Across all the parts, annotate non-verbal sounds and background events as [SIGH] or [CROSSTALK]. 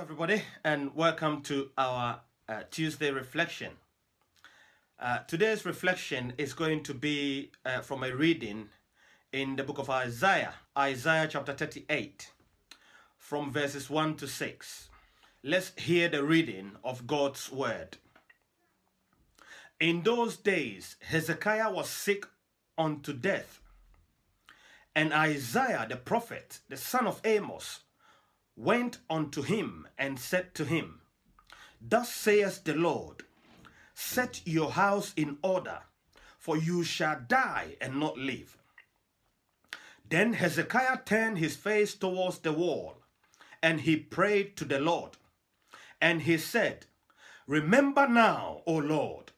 everybody, and welcome to our uh, Tuesday reflection. Uh, today's reflection is going to be uh, from a reading in the book of Isaiah, Isaiah chapter 38, from verses 1 to 6. Let's hear the reading of God's word. In those days, Hezekiah was sick unto death, and Isaiah the prophet, the son of Amos, went unto him and said to him, Thus saith the Lord, Set your house in order, for you shall die and not live. Then Hezekiah turned his face towards the wall, and he prayed to the Lord. And he said, Remember now, O Lord,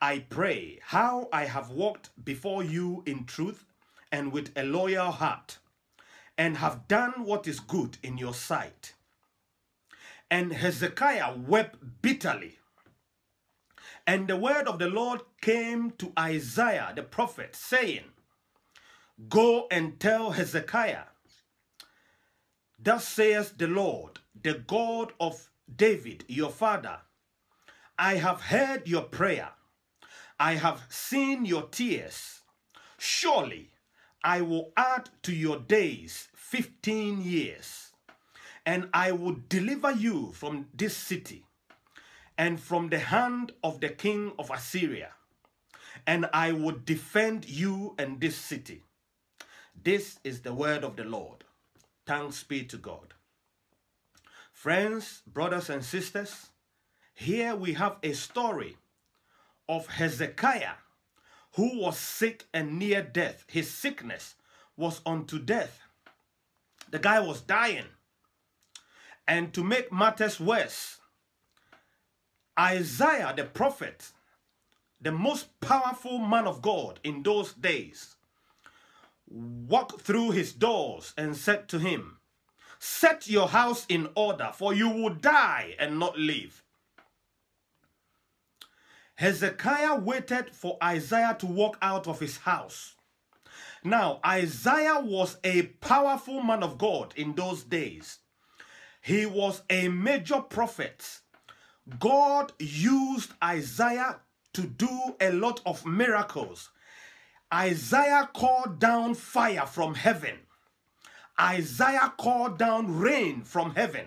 I pray, how I have walked before you in truth and with a loyal heart and have done what is good in your sight. And Hezekiah wept bitterly. And the word of the Lord came to Isaiah the prophet, saying, Go and tell Hezekiah, Thus saith the Lord, the God of David, your father, I have heard your prayer, I have seen your tears. Surely I will add to your days 15 years, and I will deliver you from this city and from the hand of the king of Assyria, and I will defend you and this city. This is the word of the Lord. Thanks be to God. Friends, brothers, and sisters, here we have a story of Hezekiah who was sick and near death. His sickness was unto death. The guy was dying. And to make matters worse, Isaiah the prophet, the most powerful man of God in those days, walked through his doors and said to him, Set your house in order, for you will die and not live. Hezekiah waited for Isaiah to walk out of his house. Now, Isaiah was a powerful man of God in those days. He was a major prophet. God used Isaiah to do a lot of miracles. Isaiah called down fire from heaven. Isaiah called down rain from heaven.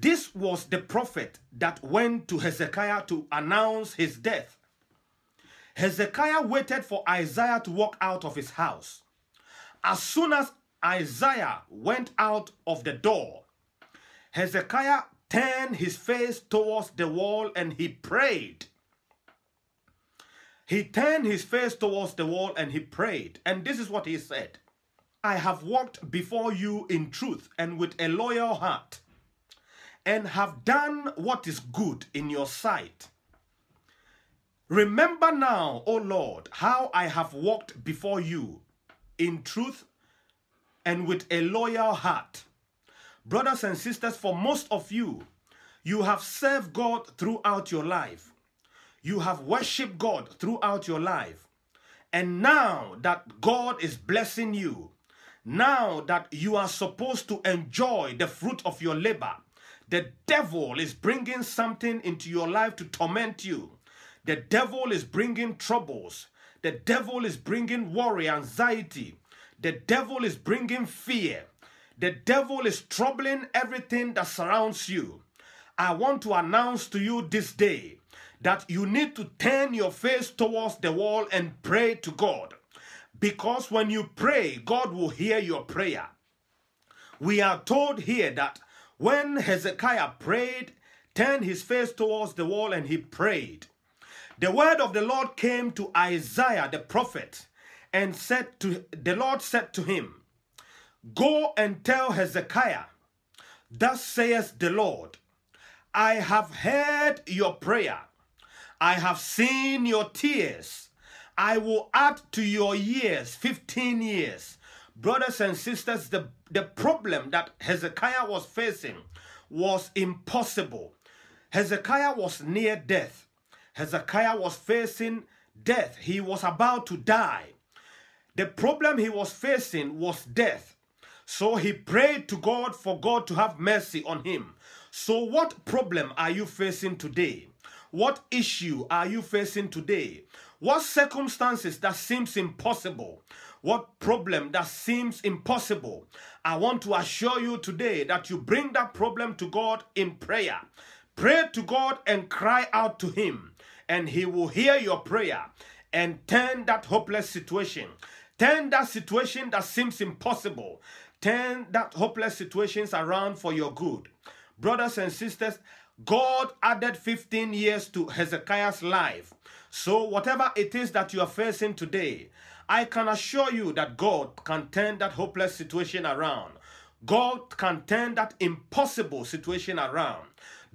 This was the prophet that went to Hezekiah to announce his death. Hezekiah waited for Isaiah to walk out of his house. As soon as Isaiah went out of the door, Hezekiah turned his face towards the wall and he prayed. He turned his face towards the wall and he prayed. And this is what he said I have walked before you in truth and with a loyal heart, and have done what is good in your sight. Remember now, O Lord, how I have walked before you in truth and with a loyal heart. Brothers and sisters, for most of you, you have served God throughout your life. You have worshiped God throughout your life. And now that God is blessing you, now that you are supposed to enjoy the fruit of your labor, the devil is bringing something into your life to torment you. The devil is bringing troubles. The devil is bringing worry, anxiety. The devil is bringing fear. The devil is troubling everything that surrounds you. I want to announce to you this day that you need to turn your face towards the wall and pray to God. Because when you pray, God will hear your prayer. We are told here that when Hezekiah prayed, turned his face towards the wall and he prayed, the word of the Lord came to Isaiah the prophet and said to the Lord said to him, Go and tell Hezekiah, Thus saith the Lord, I have heard your prayer, I have seen your tears. I will add to your years 15 years. Brothers and sisters, the, the problem that Hezekiah was facing was impossible. Hezekiah was near death. Hezekiah was facing death. He was about to die. The problem he was facing was death. So he prayed to God for God to have mercy on him. So, what problem are you facing today? What issue are you facing today? What circumstances that seems impossible? What problem that seems impossible? I want to assure you today that you bring that problem to God in prayer. Pray to God and cry out to Him, and He will hear your prayer and turn that hopeless situation, turn that situation that seems impossible, turn that hopeless situations around for your good. Brothers and sisters, God added 15 years to Hezekiah's life. So, whatever it is that you are facing today, I can assure you that God can turn that hopeless situation around. God can turn that impossible situation around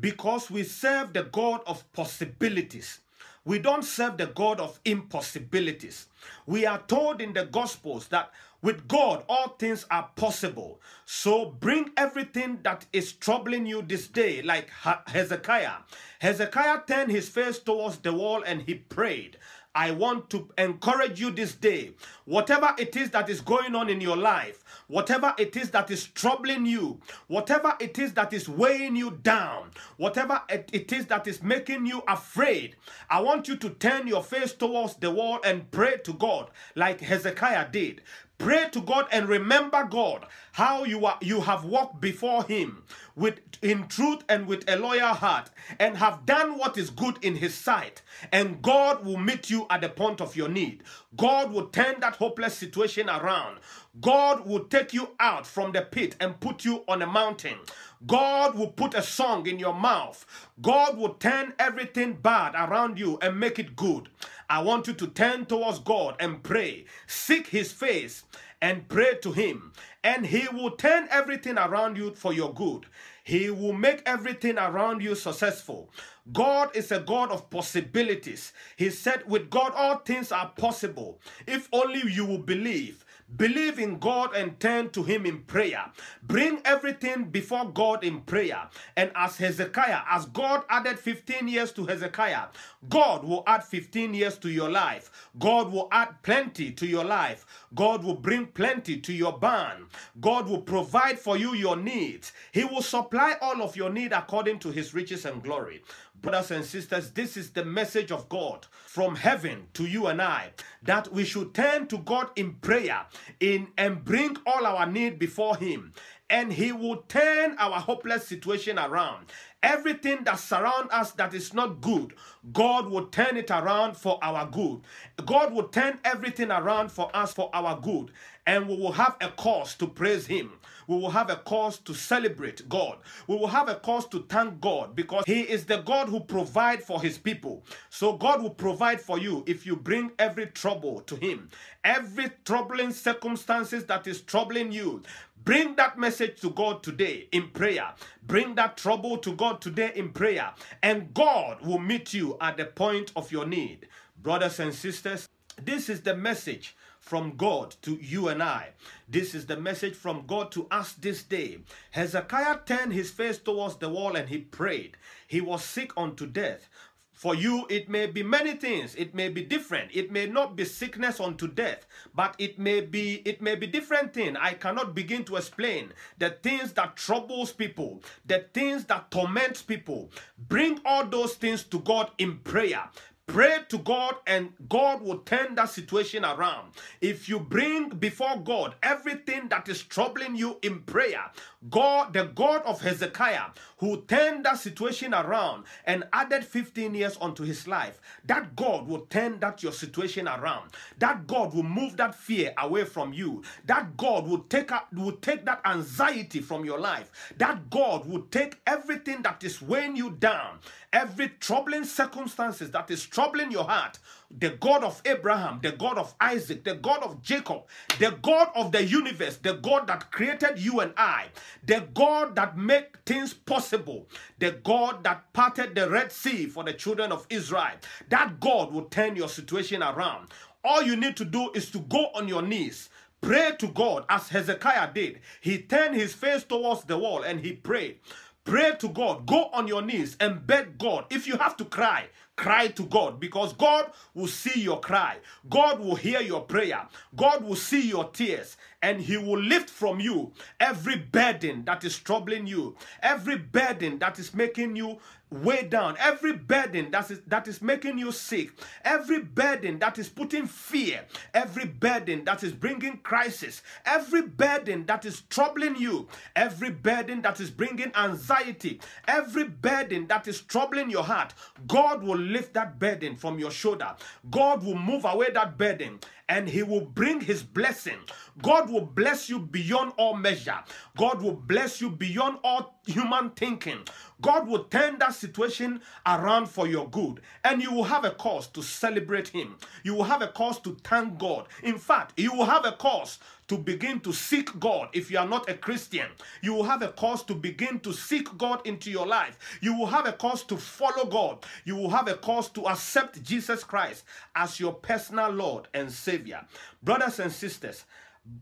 because we serve the God of possibilities. We don't serve the God of impossibilities. We are told in the Gospels that with God, all things are possible. So bring everything that is troubling you this day, like Hezekiah. Hezekiah turned his face towards the wall and he prayed. I want to encourage you this day. Whatever it is that is going on in your life, whatever it is that is troubling you, whatever it is that is weighing you down, whatever it is that is making you afraid, I want you to turn your face towards the wall and pray to God like Hezekiah did. Pray to God and remember God, how you are you have walked before him with in truth and with a loyal heart and have done what is good in his sight and God will meet you at the point of your need. God will turn that hopeless situation around. God will take you out from the pit and put you on a mountain. God will put a song in your mouth. God will turn everything bad around you and make it good. I want you to turn towards God and pray. Seek his face and pray to him, and he will turn everything around you for your good. He will make everything around you successful. God is a God of possibilities. He said, With God, all things are possible. If only you will believe. Believe in God and turn to Him in prayer. Bring everything before God in prayer. And as Hezekiah, as God added 15 years to Hezekiah, God will add 15 years to your life. God will add plenty to your life. God will bring plenty to your barn. God will provide for you your needs. He will supply all of your need according to His riches and glory. Brothers and sisters, this is the message of God from heaven to you and I that we should turn to God in prayer in and bring all our need before him. And he will turn our hopeless situation around. Everything that surrounds us that is not good god will turn it around for our good. God will turn everything around for us for our good. And we will have a cause to praise him we will have a cause to celebrate God. We will have a cause to thank God because He is the God who provides for His people. So God will provide for you if you bring every trouble to Him. Every troubling circumstances that is troubling you, Bring that message to God today in prayer. Bring that trouble to God today in prayer. And God will meet you at the point of your need. Brothers and sisters, this is the message from God to you and I. This is the message from God to us this day. Hezekiah turned his face towards the wall and he prayed. He was sick unto death. For you, it may be many things. It may be different. It may not be sickness unto death, but it may be it may be different thing. I cannot begin to explain the things that troubles people, the things that torments people. Bring all those things to God in prayer. Pray to God and God will turn that situation around. If you bring before God everything that is troubling you in prayer, God, the God of Hezekiah, who turned that situation around and added 15 years onto his life, that God will turn that your situation around. That God will move that fear away from you. That God will take will take that anxiety from your life. That God will take everything that is weighing you down, every troubling circumstances that is troubling your heart, the God of Abraham, the God of Isaac, the God of Jacob, the God of the universe, the God that created you and I, the God that make things possible, the God that parted the Red Sea for the children of Israel. That God will turn your situation around. All you need to do is to go on your knees. Pray to God as Hezekiah did. He turned his face towards the wall and he prayed. Pray to God. Go on your knees and beg God. If you have to cry, Cry to God because God will see your cry. God will hear your prayer. God will see your tears and he will lift from you every burden that is troubling you, every burden that is making you weigh down, every burden that is that is making you sick, every burden that is putting fear, every burden that is bringing crisis, every burden that is troubling you, every burden that is bringing anxiety, every burden that is troubling your heart, God will lift that burden from your shoulder. God will move away that burden and he will bring his blessing. God will bless you beyond all measure. God will bless you beyond all human thinking. God will turn that situation around for your good. And you will have a cause to celebrate him. You will have a cause to thank God. In fact, you will have a cause to begin to seek God if you are not a Christian. You will have a cause to begin to seek God into your life. You will have a cause to follow God. You will have a cause to accept Jesus Christ as your personal Lord and Savior. Brothers and sisters,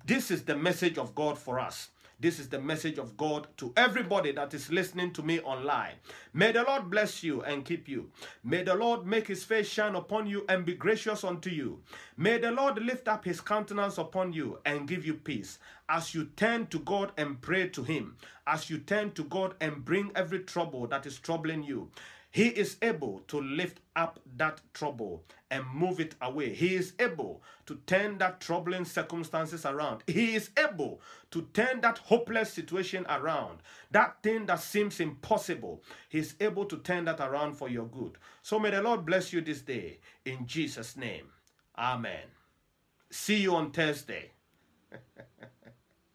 this is the message of God for us. This is the message of God to everybody that is listening to me online. May the Lord bless you and keep you. May the Lord make his face shine upon you and be gracious unto you. May the Lord lift up his countenance upon you and give you peace as you turn to God and pray to him, as you turn to God and bring every trouble that is troubling you. He is able to lift up that trouble and move it away. He is able to turn that troubling circumstances around. He is able to turn that hopeless situation around. That thing that seems impossible, He is able to turn that around for your good. So may the Lord bless you this day in Jesus' name. Amen. See you on Thursday. [LAUGHS]